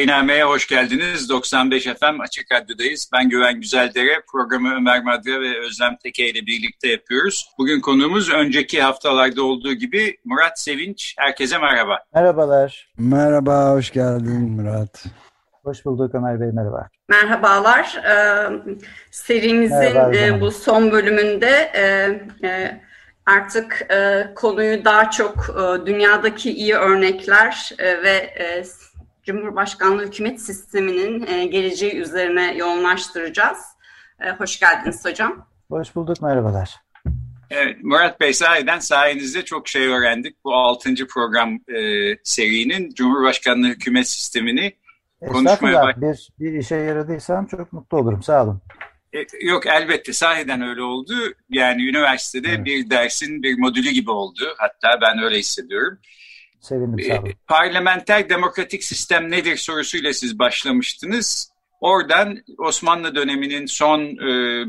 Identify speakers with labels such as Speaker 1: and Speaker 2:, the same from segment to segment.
Speaker 1: Vakainame'ye hoş geldiniz. 95 FM Açık Radyo'dayız. Ben Güven Güzeldere. Programı Ömer Madra ve Özlem Teke ile birlikte yapıyoruz. Bugün konuğumuz önceki haftalarda olduğu gibi Murat Sevinç. Herkese merhaba.
Speaker 2: Merhabalar.
Speaker 3: Merhaba, hoş geldin Murat.
Speaker 2: Hoş bulduk Ömer Bey, merhaba.
Speaker 4: Merhabalar. Ee, serimizin Merhaba, e, bu son bölümünde e, e, artık e, konuyu daha çok e, dünyadaki iyi örnekler e, ve e, Cumhurbaşkanlığı hükümet sisteminin e, geleceği üzerine yoğunlaştıracağız. E, hoş geldiniz hocam.
Speaker 2: Hoş bulduk, merhabalar.
Speaker 1: Evet, Murat Bey sahiden sayenizde çok şey öğrendik. Bu 6. program e, serinin Cumhurbaşkanlığı hükümet sistemini konuşmaya
Speaker 2: bak. Bir, bir işe yaradıysam çok mutlu olurum. Sağ olun.
Speaker 1: E, yok elbette sahiden öyle oldu. Yani üniversitede evet. bir dersin bir modülü gibi oldu. Hatta ben öyle hissediyorum.
Speaker 2: Sevindim sağ olun. E,
Speaker 1: parlamenter demokratik sistem nedir sorusuyla siz başlamıştınız. Oradan Osmanlı döneminin son e,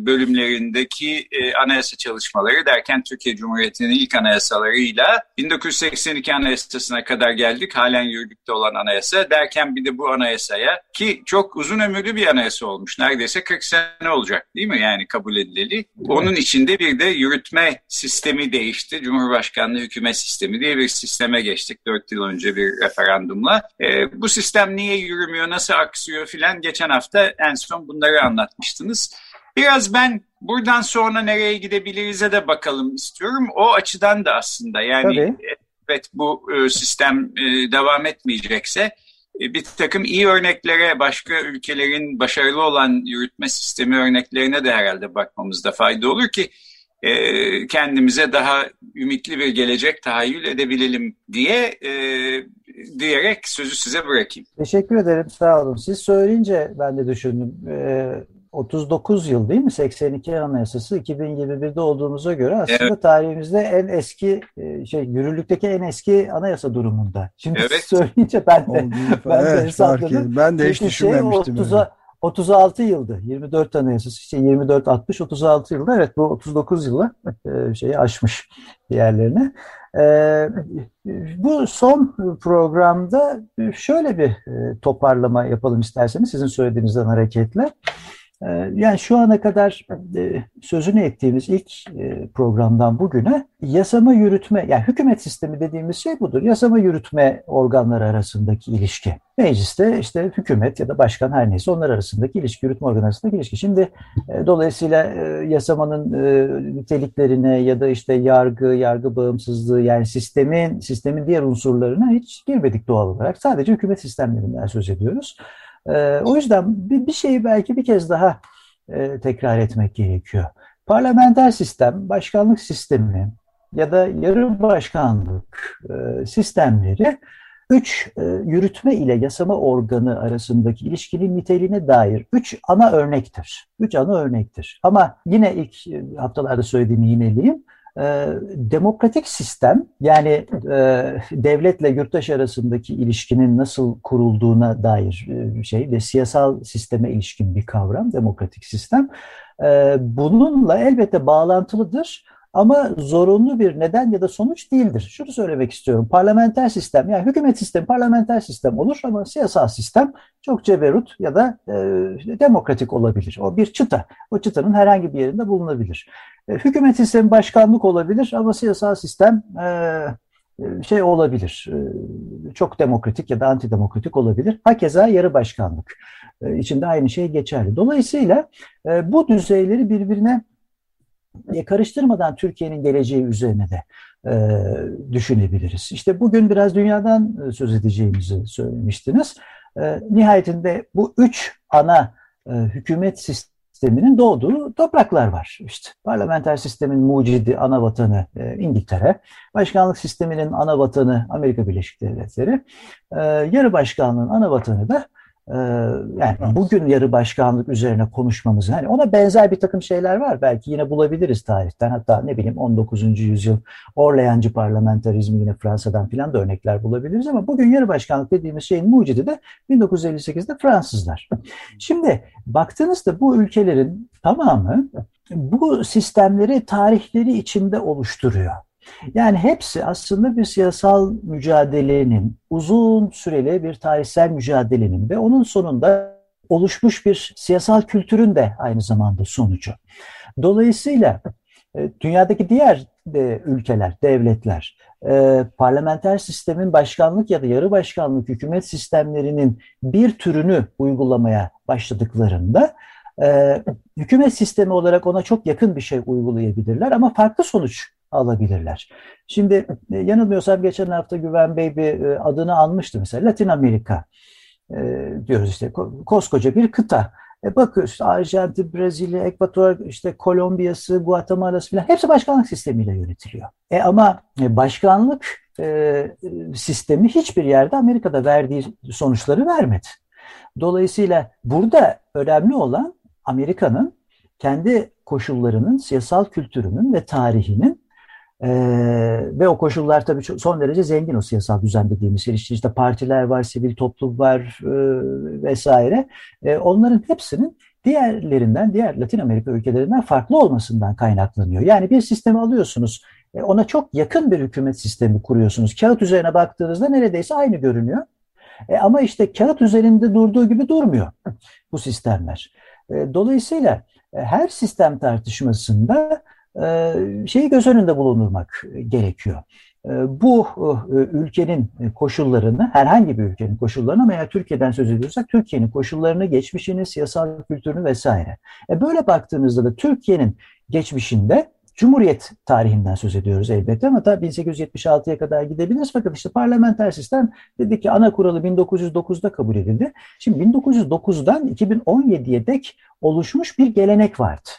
Speaker 1: bölümlerindeki e, anayasa çalışmaları derken Türkiye Cumhuriyeti'nin ilk anayasalarıyla 1982 anayasasına kadar geldik. Halen yürürlükte olan anayasa derken bir de bu anayasaya ki çok uzun ömürlü bir anayasa olmuş. Neredeyse 40 sene olacak değil mi yani kabul edileli. Onun içinde bir de yürütme sistemi değişti. Cumhurbaşkanlığı hükümet sistemi diye bir sisteme geçtik 4 yıl önce bir referandumla. E, bu sistem niye yürümüyor, nasıl aksıyor filan geçen hafta hafta en son bunları anlatmıştınız. Biraz ben buradan sonra nereye gidebiliriz'e de bakalım istiyorum. O açıdan da aslında yani Tabii. evet bu e, sistem e, devam etmeyecekse e, bir takım iyi örneklere, başka ülkelerin başarılı olan yürütme sistemi örneklerine de herhalde bakmamızda fayda olur ki kendimize daha ümitli bir gelecek tahayyül edebilelim diye diyerek sözü size bırakayım.
Speaker 2: Teşekkür ederim. Sağ olun. Siz söyleyince ben de düşündüm. Ee, 39 yıl değil mi? 82 Anayasası 2021'de olduğumuza göre aslında evet. tarihimizde en eski e, şey yürürlükteki en eski anayasa durumunda. Şimdi evet. söyleyince ben de ben
Speaker 3: evet, de hesapladım. Ben de hiç şey düşünmemiştim.
Speaker 2: Şey 30'a 36 yıldı. 24 anayasası işte 24 60 36 yılda evet bu 39 yılla e, şeyi aşmış diğerlerine. E, bu son programda şöyle bir e, toparlama yapalım isterseniz sizin söylediğinizden hareketle. Ee, yani şu ana kadar e, sözünü ettiğimiz ilk e, programdan bugüne yasama yürütme, yani hükümet sistemi dediğimiz şey budur. Yasama yürütme organları arasındaki ilişki. Mecliste işte hükümet ya da başkan her neyse onlar arasındaki ilişki, yürütme organı arasındaki ilişki. Şimdi e, dolayısıyla yasamanın niteliklerine ya da işte yargı, yargı bağımsızlığı yani sistemin, sistemin diğer unsurlarına hiç girmedik doğal olarak. Sadece hükümet sistemlerinden söz ediyoruz. E, o yüzden bir, şeyi belki bir kez daha e, tekrar etmek gerekiyor. Parlamenter sistem, başkanlık sistemi ya da yarı başkanlık e, sistemleri üç e, yürütme ile yasama organı arasındaki ilişkinin niteliğine dair üç ana örnektir. Üç ana örnektir. Ama yine ilk haftalarda söylediğimi yineleyeyim. E, demokratik sistem yani e, devletle yurttaş arasındaki ilişkinin nasıl kurulduğuna dair e, şey ve siyasal sisteme ilişkin bir kavram demokratik sistem. E, bununla elbette bağlantılıdır ama zorunlu bir neden ya da sonuç değildir. Şunu söylemek istiyorum. Parlamenter sistem, yani hükümet sistemi parlamenter sistem olur ama siyasal sistem çok ceberut ya da e, demokratik olabilir. O bir çıta. O çıtanın herhangi bir yerinde bulunabilir. E, hükümet sistemi başkanlık olabilir ama siyasal sistem e, e şey olabilir. E, çok demokratik ya da antidemokratik olabilir. Hakeza yarı başkanlık. E, içinde aynı şey geçerli. Dolayısıyla bu düzeyleri birbirine e, karıştırmadan Türkiye'nin geleceği üzerine de e, düşünebiliriz. İşte bugün biraz dünyadan e, söz edeceğimizi söylemiştiniz. E, nihayetinde bu üç ana e, hükümet sistemi sisteminin doğduğu topraklar var. İşte parlamenter sistemin mucidi ana vatanı e, İngiltere, başkanlık sisteminin ana vatanı Amerika Birleşik Devletleri, e, yarı başkanlığın ana vatanı da yani bugün yarı başkanlık üzerine konuşmamızı hani ona benzer bir takım şeyler var. Belki yine bulabiliriz tarihten. Hatta ne bileyim 19. yüzyıl Orleancı parlamenterizmi yine Fransa'dan filan da örnekler bulabiliriz ama bugün yarı başkanlık dediğimiz şeyin mucidi de 1958'de Fransızlar. Şimdi baktığınızda bu ülkelerin tamamı bu sistemleri tarihleri içinde oluşturuyor. Yani hepsi aslında bir siyasal mücadelenin, uzun süreli bir tarihsel mücadelenin ve onun sonunda oluşmuş bir siyasal kültürün de aynı zamanda sonucu. Dolayısıyla e, dünyadaki diğer e, ülkeler, devletler, e, parlamenter sistemin başkanlık ya da yarı başkanlık hükümet sistemlerinin bir türünü uygulamaya başladıklarında hükümet sistemi olarak ona çok yakın bir şey uygulayabilirler ama farklı sonuç alabilirler. Şimdi e, yanılmıyorsam geçen hafta Güven Bey bir e, adını almıştı mesela Latin Amerika e, diyoruz işte koskoca bir kıta. E bakıyoruz Arjantin, Brezilya, Ekvator, işte Kolombiya'sı, Guatemala'sı falan hepsi başkanlık sistemiyle yönetiliyor. E ama başkanlık e, sistemi hiçbir yerde Amerika'da verdiği sonuçları vermedi. Dolayısıyla burada önemli olan Amerika'nın kendi koşullarının, siyasal kültürünün ve tarihinin ee, ve o koşullar tabii çok, son derece zengin o siyasal düzen dediğimiz şey. İşte, işte partiler var, sivil toplum var e, vesaire. E, onların hepsinin diğerlerinden, diğer Latin Amerika ülkelerinden farklı olmasından kaynaklanıyor. Yani bir sistemi alıyorsunuz, e, ona çok yakın bir hükümet sistemi kuruyorsunuz. Kağıt üzerine baktığınızda neredeyse aynı görünüyor. E, ama işte kağıt üzerinde durduğu gibi durmuyor bu sistemler. E, dolayısıyla e, her sistem tartışmasında şeyi göz önünde bulundurmak gerekiyor. Ee, bu e, ülkenin koşullarını, herhangi bir ülkenin koşullarını eğer Türkiye'den söz ediyorsak Türkiye'nin koşullarını, geçmişini, siyasal kültürünü vesaire. E, böyle baktığınızda da Türkiye'nin geçmişinde Cumhuriyet tarihinden söz ediyoruz elbette ama tabii 1876'ya kadar gidebiliriz. Fakat işte parlamenter sistem dedik ki ana kuralı 1909'da kabul edildi. Şimdi 1909'dan 2017'ye dek oluşmuş bir gelenek vardı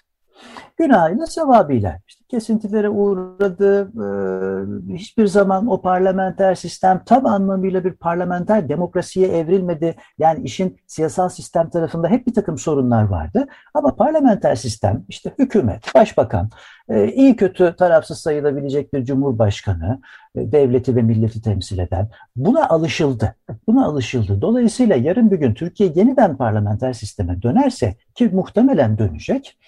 Speaker 2: günahıyla sevabıyla. İşte kesintilere uğradı. E, hiçbir zaman o parlamenter sistem tam anlamıyla bir parlamenter demokrasiye evrilmedi. Yani işin siyasal sistem tarafında hep bir takım sorunlar vardı. Ama parlamenter sistem işte hükümet, başbakan, e, iyi kötü tarafsız sayılabilecek bir cumhurbaşkanı, e, devleti ve milleti temsil eden buna alışıldı. Buna alışıldı. Dolayısıyla yarın bir gün Türkiye yeniden parlamenter sisteme dönerse ki muhtemelen dönecek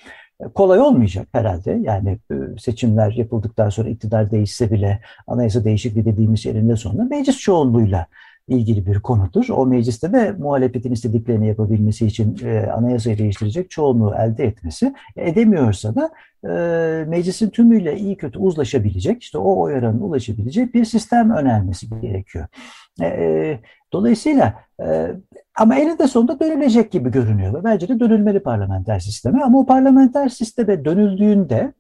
Speaker 2: kolay olmayacak herhalde. Yani e, seçimler yapıldıktan sonra iktidar değişse bile anayasa değişikliği dediğimiz yerinde sonunda meclis çoğunluğuyla ilgili bir konudur. O mecliste de muhalefetin istediklerini yapabilmesi için e, anayasayı değiştirecek çoğunluğu elde etmesi edemiyorsa da e, meclisin tümüyle iyi kötü uzlaşabilecek, işte o oy oranına ulaşabilecek bir sistem önermesi gerekiyor. E, e dolayısıyla e, ama elinde sonunda dönülecek gibi görünüyor ve bence de dönülmeli parlamenter sisteme. Ama o parlamenter sisteme dönüldüğünde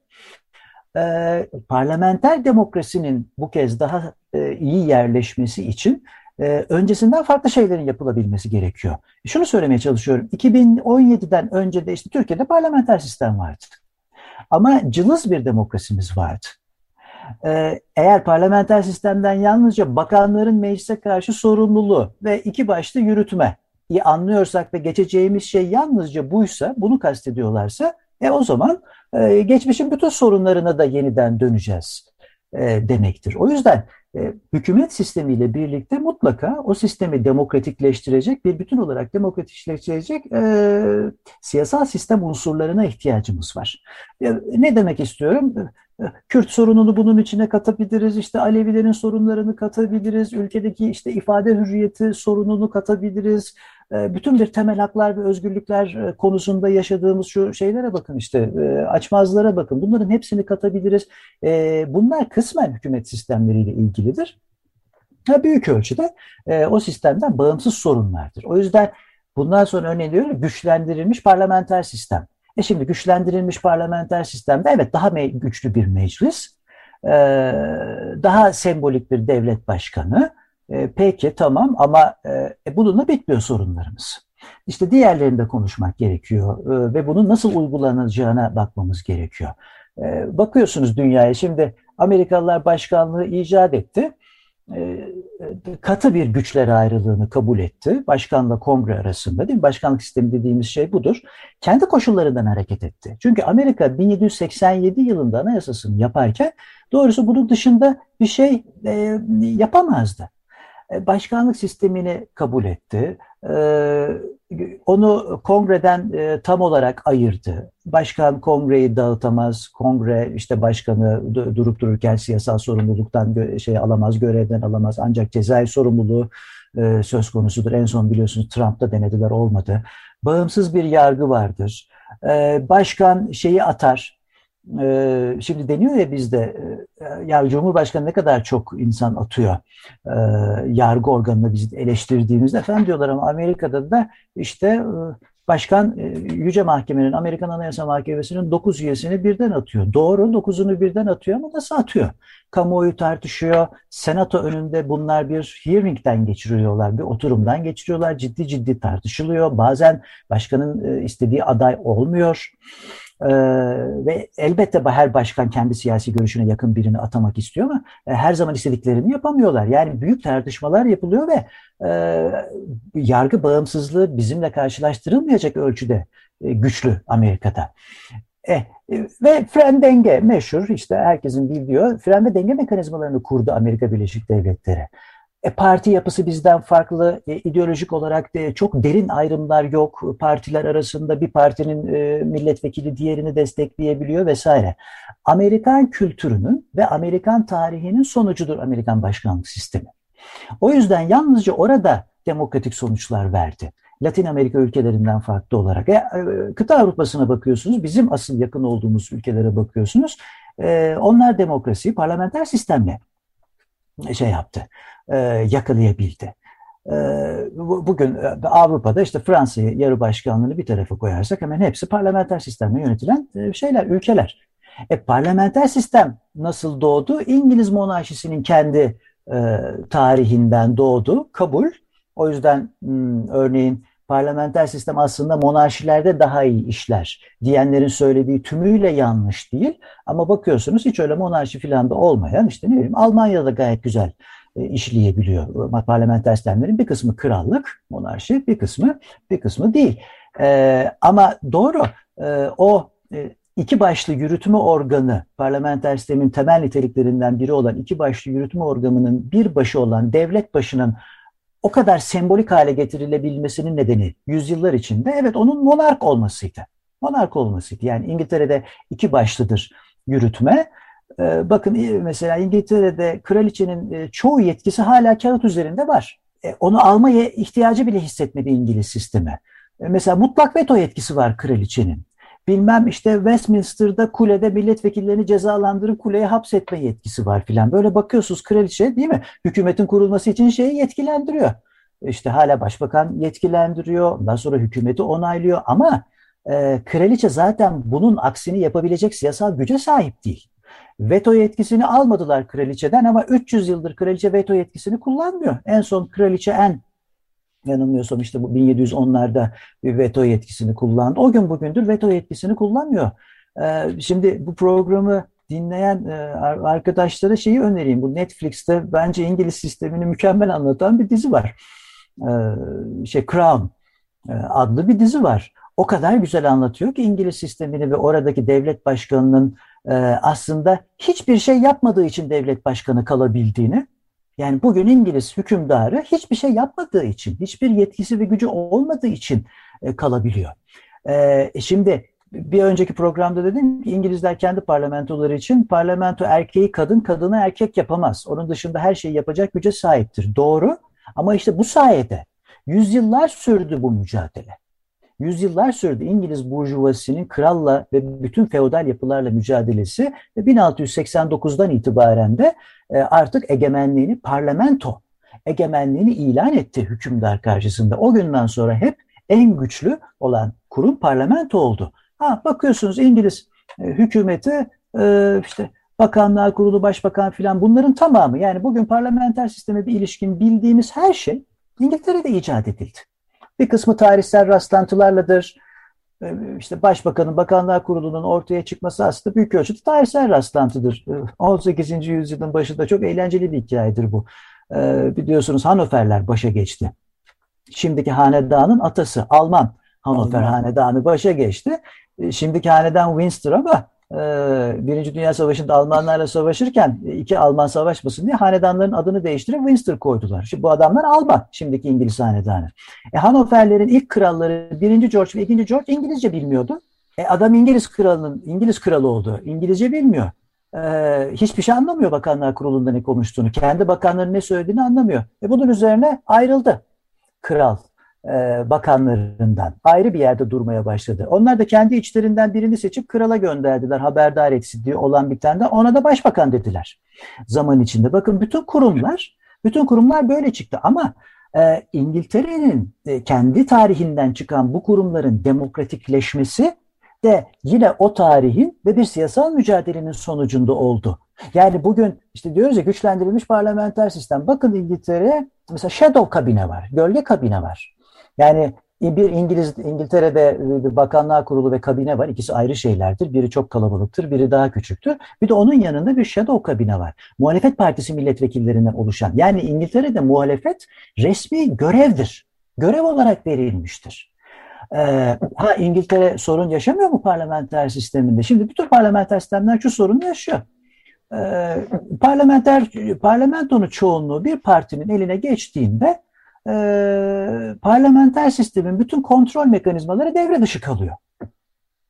Speaker 2: e, parlamenter demokrasinin bu kez daha e, iyi yerleşmesi için e, öncesinden farklı şeylerin yapılabilmesi gerekiyor. Şunu söylemeye çalışıyorum. 2017'den önce de işte Türkiye'de parlamenter sistem vardı. Ama cılız bir demokrasimiz vardı. Ee, eğer parlamenter sistemden yalnızca bakanların meclise karşı sorumluluğu ve iki başlı yürütme iyi anlıyorsak ve geçeceğimiz şey yalnızca buysa, bunu kastediyorlarsa e o zaman e, geçmişin bütün sorunlarına da yeniden döneceğiz e, demektir. O yüzden e, hükümet sistemiyle birlikte mutlaka o sistemi demokratikleştirecek, bir bütün olarak demokratikleştirecek e, siyasal sistem unsurlarına ihtiyacımız var. E, ne demek istiyorum? E, Kürt sorununu bunun içine katabiliriz, işte Alevilerin sorunlarını katabiliriz, ülkedeki işte ifade hürriyeti sorununu katabiliriz, bütün bir temel haklar ve özgürlükler e, konusunda yaşadığımız şu şeylere bakın işte e, açmazlara bakın bunların hepsini katabiliriz. E, bunlar kısmen hükümet sistemleriyle ilgilidir. Büyük ölçüde o sistemden bağımsız sorunlardır. O yüzden bundan sonra örneğin güçlendirilmiş parlamenter sistem. E şimdi güçlendirilmiş parlamenter sistemde evet daha güçlü bir meclis, daha sembolik bir devlet başkanı, e, peki tamam ama e, e bununla bitmiyor sorunlarımız. İşte diğerlerinde konuşmak gerekiyor e, ve bunun nasıl uygulanacağına bakmamız gerekiyor. E, bakıyorsunuz dünyaya şimdi Amerikalılar başkanlığı icat etti. E, katı bir güçler ayrılığını kabul etti. Başkanla kongre arasında değil mi? Başkanlık sistemi dediğimiz şey budur. Kendi koşullarından hareket etti. Çünkü Amerika 1787 yılında anayasasını yaparken doğrusu bunun dışında bir şey e, yapamazdı. E, başkanlık sistemini kabul etti. E, onu kongreden e, tam olarak ayırdı. Başkan kongreyi dağıtamaz, kongre işte başkanı durup dururken siyasal sorumluluktan şey alamaz, görevden alamaz. Ancak cezai sorumluluğu söz konusudur. En son biliyorsunuz Trump'ta denediler olmadı. Bağımsız bir yargı vardır. Başkan şeyi atar, şimdi deniyor ya bizde e, ya Cumhurbaşkanı ne kadar çok insan atıyor yargı organını biz eleştirdiğimizde efendim diyorlar ama Amerika'da da işte başkan Yüce Mahkemenin Amerikan Anayasa Mahkemesi'nin 9 üyesini birden atıyor. Doğru 9'unu birden atıyor ama nasıl atıyor? Kamuoyu tartışıyor. Senato önünde bunlar bir hearing'den geçiriyorlar, bir oturumdan geçiriyorlar. Ciddi ciddi tartışılıyor. Bazen başkanın istediği aday olmuyor. Ee, ve elbette her başkan kendi siyasi görüşüne yakın birini atamak istiyor ama e, her zaman istediklerini yapamıyorlar. Yani büyük tartışmalar yapılıyor ve e, yargı bağımsızlığı bizimle karşılaştırılmayacak ölçüde e, güçlü Amerika'da. E, ve fren denge meşhur işte herkesin bildiği fren ve denge mekanizmalarını kurdu Amerika Birleşik Devletleri. E, parti yapısı bizden farklı, e, ideolojik olarak de çok derin ayrımlar yok. Partiler arasında bir partinin e, milletvekili diğerini destekleyebiliyor vesaire. Amerikan kültürünün ve Amerikan tarihinin sonucudur Amerikan başkanlık sistemi. O yüzden yalnızca orada demokratik sonuçlar verdi. Latin Amerika ülkelerinden farklı olarak. E, kıta Avrupa'sına bakıyorsunuz, bizim asıl yakın olduğumuz ülkelere bakıyorsunuz. E, onlar demokrasiyi parlamenter sistemle şey yaptı yakalayabildi. E, bugün e, Avrupa'da işte Fransa'yı yarı başkanlığını bir tarafa koyarsak hemen hepsi parlamenter sistemle yönetilen e, şeyler, ülkeler. E, parlamenter sistem nasıl doğdu? İngiliz monarşisinin kendi e, tarihinden doğdu, kabul. O yüzden hmm, örneğin parlamenter sistem aslında monarşilerde daha iyi işler diyenlerin söylediği tümüyle yanlış değil. Ama bakıyorsunuz hiç öyle monarşi falan da olmayan işte ne bileyim Almanya'da gayet güzel e, işleyebiliyor. Parlamenter sistemlerin bir kısmı krallık, monarşi, bir kısmı bir kısmı değil. E, ama doğru e, o e, iki başlı yürütme organı, parlamenter sistemin temel niteliklerinden biri olan iki başlı yürütme organının bir başı olan devlet başının o kadar sembolik hale getirilebilmesinin nedeni yüzyıllar içinde evet onun monark olmasıydı. Monark olmasıydı. Yani İngiltere'de iki başlıdır yürütme. Ee, bakın e, mesela İngiltere'de kraliçenin e, çoğu yetkisi hala kağıt üzerinde var. E, onu almaya ihtiyacı bile hissetmedi İngiliz sistemi. Mesela mutlak veto yetkisi var kraliçenin. Bilmem işte Westminster'da kulede milletvekillerini cezalandırıp kuleye hapsetme yetkisi var filan. Böyle bakıyorsunuz kraliçe değil mi? Hükümetin kurulması için şeyi yetkilendiriyor. İşte hala başbakan yetkilendiriyor. Ondan sonra hükümeti onaylıyor ama e, kraliçe zaten bunun aksini yapabilecek siyasal güce sahip değil. Veto yetkisini almadılar kraliçeden ama 300 yıldır kraliçe veto yetkisini kullanmıyor. En son kraliçe en yanılmıyorsam işte bu 1710'larda bir veto yetkisini kullandı. O gün bugündür veto yetkisini kullanmıyor. Ee, şimdi bu programı dinleyen e, arkadaşlara şeyi önereyim. Bu Netflix'te bence İngiliz sistemini mükemmel anlatan bir dizi var. Ee, şey Crown e, adlı bir dizi var. O kadar güzel anlatıyor ki İngiliz sistemini ve oradaki devlet başkanının aslında hiçbir şey yapmadığı için devlet başkanı kalabildiğini yani bugün İngiliz hükümdarı hiçbir şey yapmadığı için, hiçbir yetkisi ve gücü olmadığı için e, kalabiliyor. E, şimdi bir önceki programda dedim ki İngilizler kendi parlamentoları için parlamento erkeği kadın, kadını erkek yapamaz. Onun dışında her şeyi yapacak güce sahiptir. Doğru ama işte bu sayede yüzyıllar sürdü bu mücadele. Yüzyıllar sürdü İngiliz burjuvasinin kralla ve bütün feodal yapılarla mücadelesi ve 1689'dan itibaren de e, artık egemenliğini parlamento egemenliğini ilan etti hükümdar karşısında. O günden sonra hep en güçlü olan kurum parlamento oldu. Ha, bakıyorsunuz İngiliz e, hükümeti e, işte bakanlar kurulu, başbakan filan bunların tamamı yani bugün parlamenter sisteme bir ilişkin bildiğimiz her şey İngiltere'de icat edildi. Bir kısmı tarihsel rastlantılarladır. Ee, işte Başbakanın, Bakanlar Kurulu'nun ortaya çıkması aslında büyük ölçüde tarihsel rastlantıdır. 18. Ee, yüzyılın başında çok eğlenceli bir hikayedir bu. Ee, biliyorsunuz Hanoverler başa geçti. Şimdiki hanedanın atası Alman Hanover hanedanı başa geçti. Şimdiki hanedan Windsor ama Birinci Dünya Savaşı'nda Almanlarla savaşırken e, iki Alman savaşmasın diye hanedanların adını değiştirip Windsor koydular. Şimdi bu adamlar Alman, şimdiki İngiliz hanedanı. E, Hanoverlerin ilk kralları birinci George ve ikinci George İngilizce bilmiyordu. E, adam İngiliz kralının İngiliz kralı oldu. İngilizce bilmiyor. E, hiçbir şey anlamıyor Bakanlar Kurulu'nda ne konuştuğunu. Kendi bakanların ne söylediğini anlamıyor. E, bunun üzerine ayrıldı kral bakanlarından ayrı bir yerde durmaya başladı. Onlar da kendi içlerinden birini seçip krala gönderdiler haberdar etsin diye olan bir tane ona da başbakan dediler zaman içinde. Bakın bütün kurumlar bütün kurumlar böyle çıktı ama e, İngiltere'nin e, kendi tarihinden çıkan bu kurumların demokratikleşmesi de yine o tarihin ve bir siyasal mücadelenin sonucunda oldu. Yani bugün işte diyoruz ya güçlendirilmiş parlamenter sistem. Bakın İngiltere mesela shadow kabine var, gölge kabine var. Yani bir İngiliz İngiltere'de bir bakanlığa kurulu ve kabine var. İkisi ayrı şeylerdir. Biri çok kalabalıktır, biri daha küçüktür. Bir de onun yanında bir shadow kabine var. Muhalefet partisi milletvekillerinden oluşan. Yani İngiltere'de muhalefet resmi görevdir. Görev olarak verilmiştir. Ee, ha İngiltere sorun yaşamıyor mu parlamenter sisteminde? Şimdi bütün parlamenter sistemler şu sorunu yaşıyor. Ee, parlamenter parlamentonun çoğunluğu bir partinin eline geçtiğinde e, parlamenter sistemin bütün kontrol mekanizmaları devre dışı kalıyor.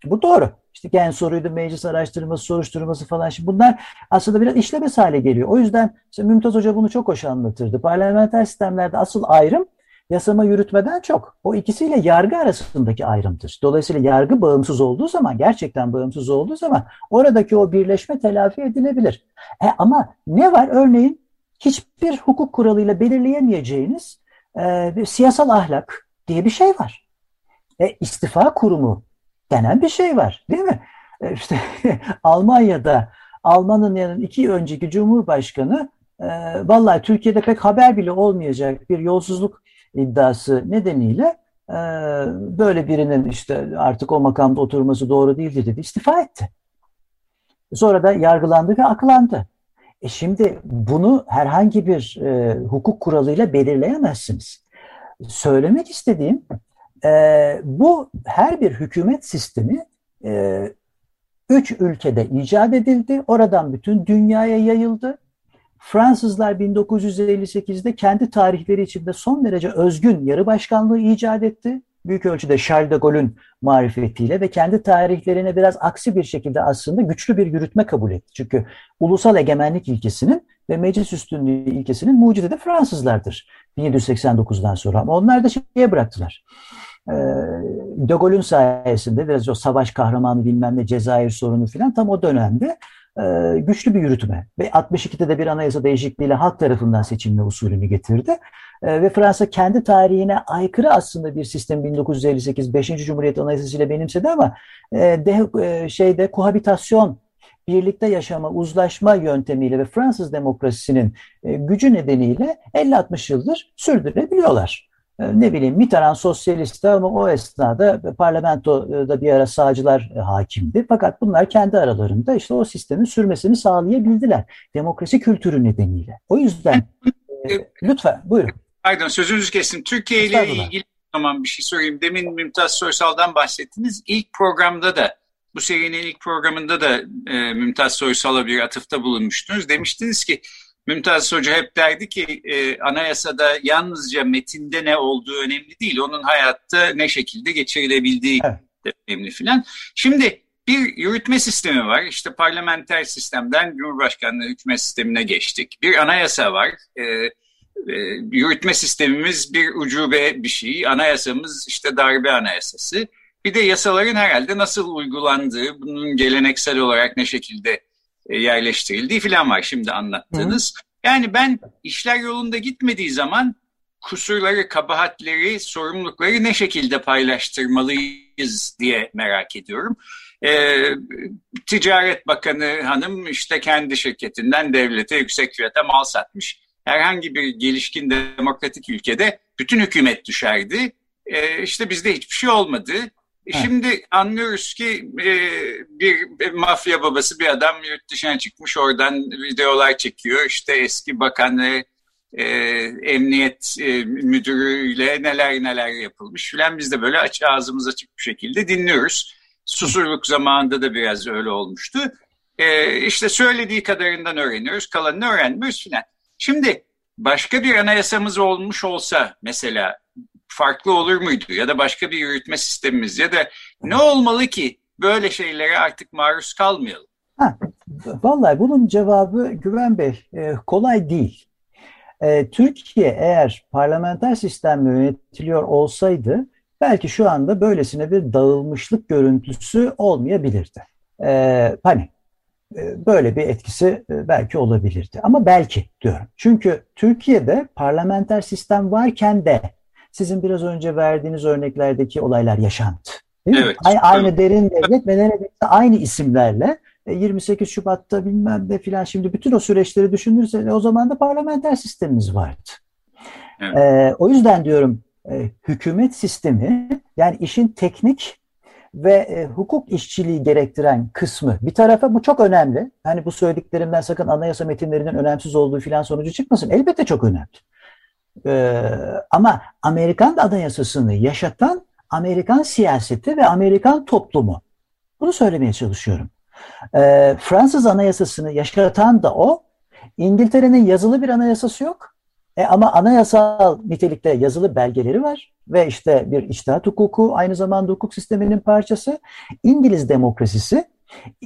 Speaker 2: Bu doğru. İşte gen soruydu, meclis araştırması, soruşturması falan. Şimdi bunlar aslında biraz işlemez hale geliyor. O yüzden işte Mümtaz Hoca bunu çok hoş anlatırdı. Parlamenter sistemlerde asıl ayrım yasama yürütmeden çok. O ikisiyle yargı arasındaki ayrımdır. Dolayısıyla yargı bağımsız olduğu zaman, gerçekten bağımsız olduğu zaman oradaki o birleşme telafi edilebilir. E ama ne var? Örneğin hiçbir hukuk kuralıyla belirleyemeyeceğiniz e, bir siyasal ahlak diye bir şey var. E, istifa kurumu denen bir şey var değil mi? E, işte Almanya'da Almanya'nın iki önceki Cumhurbaşkanı e, vallahi Türkiye'de pek haber bile olmayacak bir yolsuzluk iddiası nedeniyle e, böyle birinin işte artık o makamda oturması doğru değildi dedi istifa etti. Sonra da yargılandı ve aklandı. E şimdi bunu herhangi bir e, hukuk kuralıyla belirleyemezsiniz. Söylemek istediğim e, bu her bir hükümet sistemi e, üç ülkede icat edildi. Oradan bütün dünyaya yayıldı. Fransızlar 1958'de kendi tarihleri içinde son derece özgün yarı başkanlığı icat etti büyük ölçüde Charles de Gaulle'ün marifetiyle ve kendi tarihlerine biraz aksi bir şekilde aslında güçlü bir yürütme kabul etti. Çünkü ulusal egemenlik ilkesinin ve meclis üstünlüğü ilkesinin mucidi de Fransızlardır 1789'dan sonra. Ama onlar da şeye bıraktılar. Ee, de Gaulle'ün sayesinde biraz o savaş kahramanı bilmem ne Cezayir sorunu filan tam o dönemde e, güçlü bir yürütme ve 62'de de bir anayasa değişikliğiyle halk tarafından seçilme usulünü getirdi. E, ve Fransa kendi tarihine aykırı aslında bir sistem 1958 5. Cumhuriyet Anayasası ile benimsedi ama e, de, şeyde kohabitasyon birlikte yaşama, uzlaşma yöntemiyle ve Fransız demokrasisinin gücü nedeniyle 50-60 yıldır sürdürebiliyorlar. Ee, ne bileyim Mitterrand sosyalisti ama o esnada parlamentoda bir ara sağcılar e, hakimdi. Fakat bunlar kendi aralarında işte o sistemin sürmesini sağlayabildiler. Demokrasi kültürü nedeniyle. O yüzden e, lütfen buyurun.
Speaker 1: Pardon sözünüzü kestim. Türkiye ile ilgili zaman bir şey sorayım. Demin Mümtaz Soysal'dan bahsettiniz. İlk programda da bu serinin ilk programında da e, Mümtaz Soysal'a bir atıfta bulunmuştunuz. Demiştiniz ki Mümtaz Hoca hep derdi ki e, anayasada yalnızca metinde ne olduğu önemli değil. Onun hayatta ne şekilde geçirilebildiği evet. de önemli filan. Şimdi bir yürütme sistemi var. İşte parlamenter sistemden Cumhurbaşkanlığı hükümet sistemine geçtik. Bir anayasa var. E, e, yürütme sistemimiz bir ucube bir şey. Anayasamız işte darbe anayasası. Bir de yasaların herhalde nasıl uygulandığı, bunun geleneksel olarak ne şekilde yerleştirildiği falan var şimdi anlattığınız. Hı. Yani ben işler yolunda gitmediği zaman kusurları, kabahatleri, sorumlulukları ne şekilde paylaştırmalıyız diye merak ediyorum. Ee, Ticaret Bakanı hanım işte kendi şirketinden devlete yüksek fiyata mal satmış. Herhangi bir gelişkin demokratik ülkede bütün hükümet düşerdi. E, işte bizde hiçbir şey olmadı. Şimdi anlıyoruz ki e, bir, bir mafya babası bir adam yurt dışına çıkmış oradan videolar çekiyor. İşte eski bakan e, emniyet e, müdürüyle neler neler yapılmış filan biz de böyle aç ağzımız açık bir şekilde dinliyoruz. Susurluk zamanında da biraz öyle olmuştu. E, işte söylediği kadarından öğreniyoruz, kalanını öğrenmiyoruz filan. Şimdi başka bir anayasamız olmuş olsa mesela farklı olur muydu? Ya da başka bir yürütme sistemimiz ya da ne olmalı ki böyle şeylere artık maruz kalmayalım?
Speaker 2: Ha, vallahi bunun cevabı Güven Bey e, kolay değil. E, Türkiye eğer parlamenter sistemle yönetiliyor olsaydı belki şu anda böylesine bir dağılmışlık görüntüsü olmayabilirdi. E, hani böyle bir etkisi belki olabilirdi. Ama belki diyorum. Çünkü Türkiye'de parlamenter sistem varken de sizin biraz önce verdiğiniz örneklerdeki olaylar yaşandı. Değil evet. Aynı, aynı derin devlet ve neredeyse aynı isimlerle 28 e, Şubat'ta bilmem ne filan şimdi bütün o süreçleri düşünürse o zaman da parlamenter sistemimiz vardı. Evet. Ee, o yüzden diyorum e, hükümet sistemi yani işin teknik ve e, hukuk işçiliği gerektiren kısmı bir tarafa bu çok önemli. Hani bu söylediklerimden sakın anayasa metinlerinin önemsiz olduğu filan sonucu çıkmasın. Elbette çok önemli. Ee, ama Amerikan anayasasını yaşatan Amerikan siyaseti ve Amerikan toplumu. Bunu söylemeye çalışıyorum. Ee, Fransız anayasasını yaşatan da o. İngiltere'nin yazılı bir anayasası yok. E, ama anayasal nitelikte yazılı belgeleri var ve işte bir içtihat hukuku aynı zamanda hukuk sisteminin parçası. İngiliz demokrasisi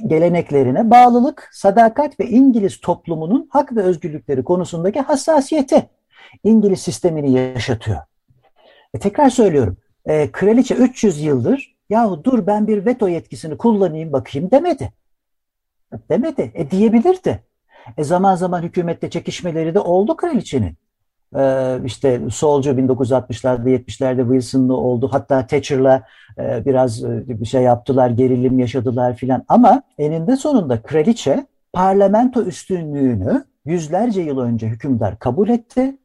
Speaker 2: geleneklerine bağlılık, sadakat ve İngiliz toplumunun hak ve özgürlükleri konusundaki hassasiyeti İngiliz sistemini yaşatıyor. E, tekrar söylüyorum, e, kraliçe 300 yıldır yahu dur ben bir veto yetkisini kullanayım bakayım demedi. Demedi. E diyebilirdi. E zaman zaman hükümette çekişmeleri de oldu kraliçenin. Ee, işte solcu 1960'larda 70'lerde Wilson'lı oldu. Hatta Thatcher'la e, biraz e, bir şey yaptılar, gerilim yaşadılar filan. Ama eninde sonunda kraliçe parlamento üstünlüğünü yüzlerce yıl önce hükümdar kabul etti.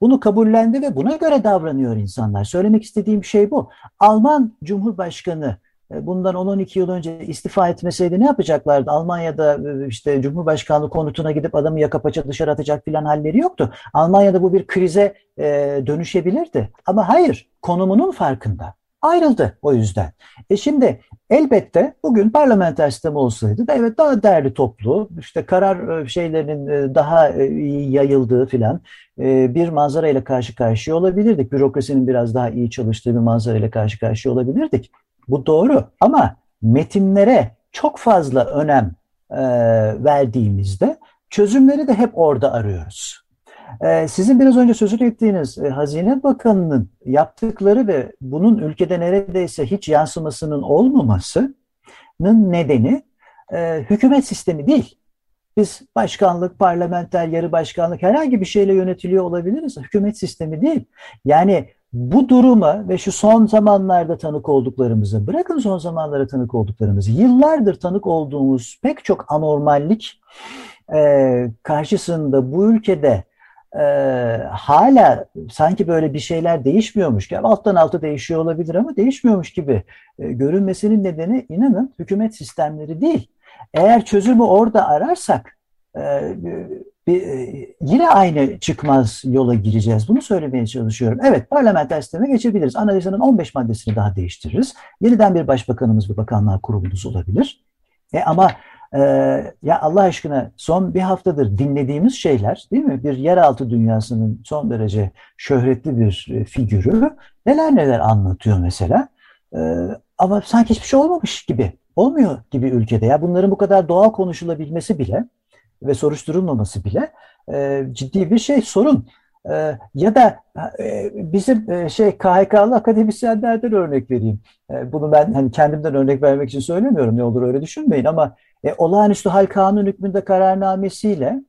Speaker 2: Bunu kabullendi ve buna göre davranıyor insanlar. Söylemek istediğim şey bu. Alman Cumhurbaşkanı e, bundan 10-12 yıl önce istifa etmeseydi ne yapacaklardı? Almanya'da e, işte Cumhurbaşkanlığı konutuna gidip adamı yaka paça dışarı atacak filan halleri yoktu. Almanya'da bu bir krize e, dönüşebilirdi. Ama hayır, konumunun farkında. Ayrıldı o yüzden. E şimdi elbette bugün parlamenter sistem olsaydı da evet daha değerli toplu, işte karar şeylerinin daha iyi yayıldığı filan bir manzara ile karşı karşıya olabilirdik. Bürokrasinin biraz daha iyi çalıştığı bir manzara ile karşı karşıya olabilirdik. Bu doğru ama metinlere çok fazla önem e, verdiğimizde çözümleri de hep orada arıyoruz. E, sizin biraz önce sözünü ettiğiniz e, Hazine Bakanı'nın yaptıkları ve bunun ülkede neredeyse hiç yansımasının olmamasının nedeni e, hükümet sistemi değil. Biz başkanlık, parlamenter, yarı başkanlık herhangi bir şeyle yönetiliyor olabiliriz. Hükümet sistemi değil. Yani bu duruma ve şu son zamanlarda tanık olduklarımızı, bırakın son zamanlara tanık olduklarımızı, yıllardır tanık olduğumuz pek çok anormallik e, karşısında bu ülkede e, hala sanki böyle bir şeyler değişmiyormuş gibi, alttan alta değişiyor olabilir ama değişmiyormuş gibi e, görünmesinin nedeni inanın hükümet sistemleri değil. Eğer çözümü orada ararsak e, bir, e, yine aynı çıkmaz yola gireceğiz. Bunu söylemeye çalışıyorum. Evet parlamenter sisteme geçebiliriz. Anayasanın 15 maddesini daha değiştiririz. Yeniden bir başbakanımız ve bakanlığa kurulumuz olabilir. E ama e, ya Allah aşkına son bir haftadır dinlediğimiz şeyler değil mi? Bir yeraltı dünyasının son derece şöhretli bir e, figürü neler neler anlatıyor mesela. E, ama sanki hiçbir şey olmamış gibi. Olmuyor gibi ülkede. Ya bunların bu kadar doğal konuşulabilmesi bile ve soruşturulmaması bile e, ciddi bir şey sorun. E, ya da e, bizim e, şey KHK'lı akademisyenlerden örnek vereyim. E, bunu ben hani kendimden örnek vermek için söylemiyorum ne olur öyle düşünmeyin ama e, olağanüstü hal kanun hükmünde kararnamesiyle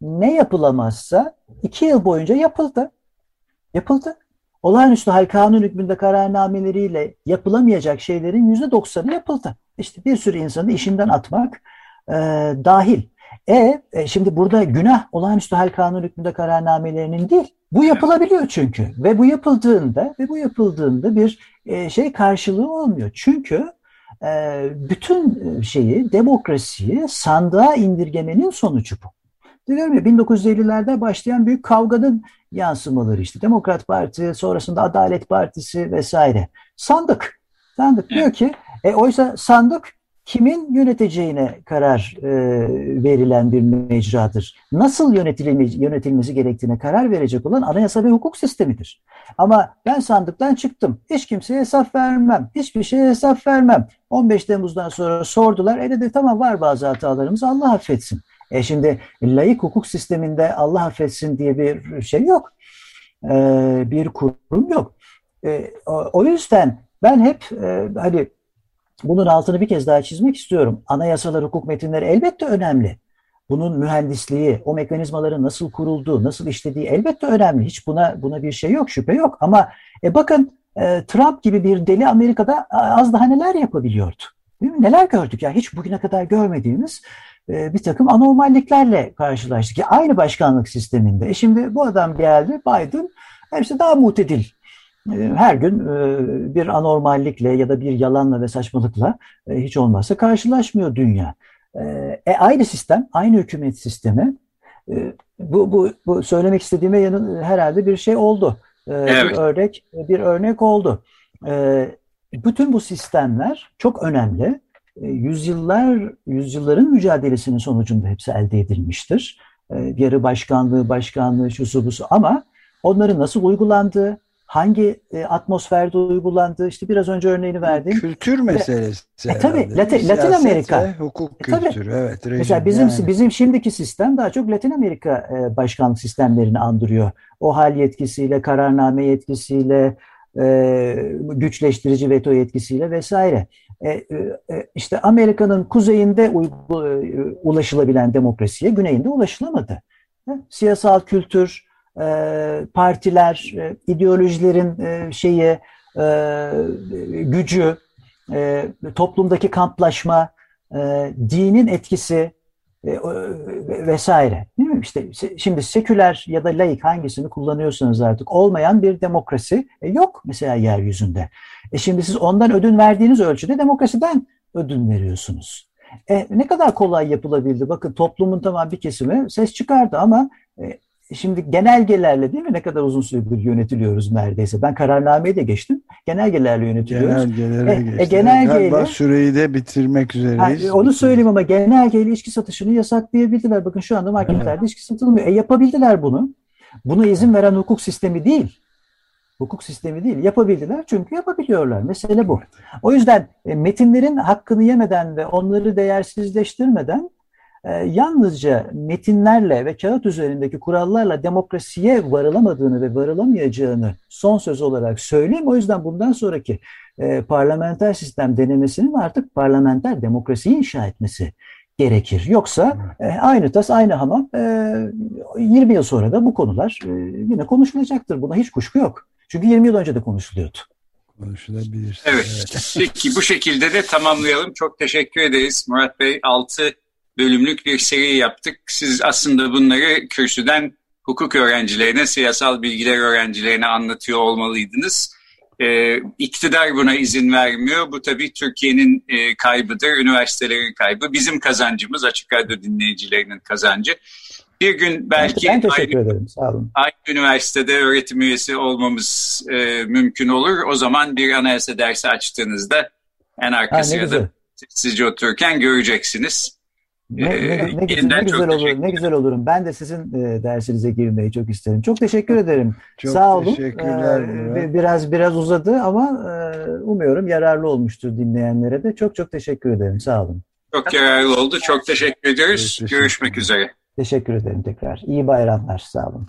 Speaker 2: ne yapılamazsa iki yıl boyunca yapıldı. Yapıldı. Olağanüstü hal kanun hükmünde kararnameleriyle yapılamayacak şeylerin yüzde doksanı yapıldı. İşte bir sürü insanı işinden atmak e, dahil. E, e şimdi burada günah olağanüstü hal kanun hükmünde kararnamelerinin değil, Bu yapılabiliyor çünkü ve bu yapıldığında ve bu yapıldığında bir e, şey karşılığı olmuyor. Çünkü bütün şeyi demokrasiyi sandığa indirgemenin sonucu bu. Diyorum ya 1950'lerde başlayan büyük kavganın yansımaları işte Demokrat Parti, sonrasında Adalet Partisi vesaire. Sandık. Sandık diyor ki e, oysa sandık kimin yöneteceğine karar e, verilen bir mecradır. Nasıl yönetilmesi, gerektiğine karar verecek olan anayasa ve hukuk sistemidir. Ama ben sandıktan çıktım. Hiç kimseye hesap vermem. Hiçbir şeye hesap vermem. 15 Temmuz'dan sonra sordular. E dedi tamam var bazı hatalarımız Allah affetsin. E şimdi layık hukuk sisteminde Allah affetsin diye bir şey yok. E, bir kurum yok. E, o, o yüzden ben hep e, hani bunun altını bir kez daha çizmek istiyorum. Anayasalar, hukuk metinleri elbette önemli. Bunun mühendisliği, o mekanizmaların nasıl kurulduğu, nasıl işlediği elbette önemli. Hiç buna buna bir şey yok, şüphe yok. Ama e, bakın e, Trump gibi bir deli Amerika'da az daha neler yapabiliyordu. Değil mi? Neler gördük ya hiç bugüne kadar görmediğimiz e, bir takım anormalliklerle karşılaştık. Ya aynı başkanlık sisteminde. E şimdi bu adam geldi, Biden hepsi daha mutedil her gün bir anormallikle ya da bir yalanla ve saçmalıkla hiç olmazsa karşılaşmıyor dünya. E, aynı sistem, aynı hükümet sistemi. Bu, bu, bu söylemek istediğime yanın herhalde bir şey oldu. Evet. Bir örnek, bir örnek oldu. Bütün bu sistemler çok önemli. Yüzyıllar, yüzyılların mücadelesinin sonucunda hepsi elde edilmiştir. Yarı başkanlığı, başkanlığı, şusu busu ama onların nasıl uygulandığı, hangi e, atmosferde uygulandığı işte biraz önce örneğini verdim.
Speaker 3: Kültür meselesi.
Speaker 2: E, tabii Latin, Latin Amerika.
Speaker 3: Ve hukuk e, kültürü evet.
Speaker 2: Rejim, Mesela bizim yani. bizim şimdiki sistem daha çok Latin Amerika e, başkanlık sistemlerini andırıyor. O hal yetkisiyle, kararname yetkisiyle, e, güçleştirici veto yetkisiyle vesaire. E, e, e işte Amerika'nın kuzeyinde uygu, e, ulaşılabilen demokrasiye güneyinde ulaşılamadı. E, siyasal kültür, partiler, e, ideolojilerin e, şeyi, e, gücü, toplumdaki kamplaşma, dinin etkisi vesaire. Değil mi? İşte şimdi seküler ya da laik hangisini kullanıyorsanız artık olmayan bir demokrasi yok mesela yeryüzünde. E şimdi siz ondan ödün verdiğiniz ölçüde demokrasiden ödün veriyorsunuz. E, ne kadar kolay yapılabildi. Bakın toplumun tamam bir kesimi ses çıkardı ama Şimdi genelgelerle değil mi ne kadar uzun süredir yönetiliyoruz neredeyse. Ben kararnameyi de geçtim. Genelgelerle yönetiliyoruz.
Speaker 3: Genelgelere e, geçti. E, genelgeyle, Galiba süreyi de bitirmek üzereyiz.
Speaker 2: Ha, onu söyleyeyim ama genelgeyle içki satışını yasaklayabildiler. Bakın şu anda marketlerde içki satılmıyor. E yapabildiler bunu. Buna izin veren hukuk sistemi değil. Hukuk sistemi değil. Yapabildiler çünkü yapabiliyorlar. Mesele bu. O yüzden e, metinlerin hakkını yemeden ve onları değersizleştirmeden e, yalnızca metinlerle ve kağıt üzerindeki kurallarla demokrasiye varılamadığını ve varılamayacağını son söz olarak söyleyeyim. O yüzden bundan sonraki e, parlamenter sistem denemesinin artık parlamenter demokrasiyi inşa etmesi gerekir. Yoksa e, aynı tas aynı hamam e, 20 yıl sonra da bu konular e, yine konuşulacaktır. Buna hiç kuşku yok. Çünkü 20 yıl önce de konuşuluyordu.
Speaker 3: Konuşulabilir.
Speaker 1: Evet. evet. Peki bu şekilde de tamamlayalım. Çok teşekkür ederiz Murat Bey. 6 bölümlük bir seri yaptık. Siz aslında bunları kürsüden hukuk öğrencilerine, siyasal bilgiler öğrencilerine anlatıyor olmalıydınız. Ee, iktidar buna izin vermiyor. Bu tabii Türkiye'nin e, kaybıdır, üniversitelerin kaybı. Bizim kazancımız, Açık Radyo dinleyicilerinin kazancı. Bir gün belki
Speaker 2: ben teşekkür aynı, ederim. Sağ olun.
Speaker 1: aynı üniversitede öğretim üyesi olmamız e, mümkün olur. O zaman bir anayasa dersi açtığınızda en arka ha, sırada sizce otururken göreceksiniz.
Speaker 2: Ne, ne, ne, ne, güzel, ne güzel olur, ne güzel olurum. Ben de sizin e, dersinize girmeyi çok isterim. Çok teşekkür ederim.
Speaker 3: Çok
Speaker 2: Sağ olun.
Speaker 3: Teşekkürler.
Speaker 2: Ee, biraz biraz uzadı ama e, umuyorum yararlı olmuştur dinleyenlere de. Çok çok teşekkür ederim. Sağ olun.
Speaker 1: Çok yararlı oldu. Çok teşekkür ediyoruz. Teşekkür Görüşmek üzere.
Speaker 2: Teşekkür ederim tekrar. İyi bayramlar. Sağ olun.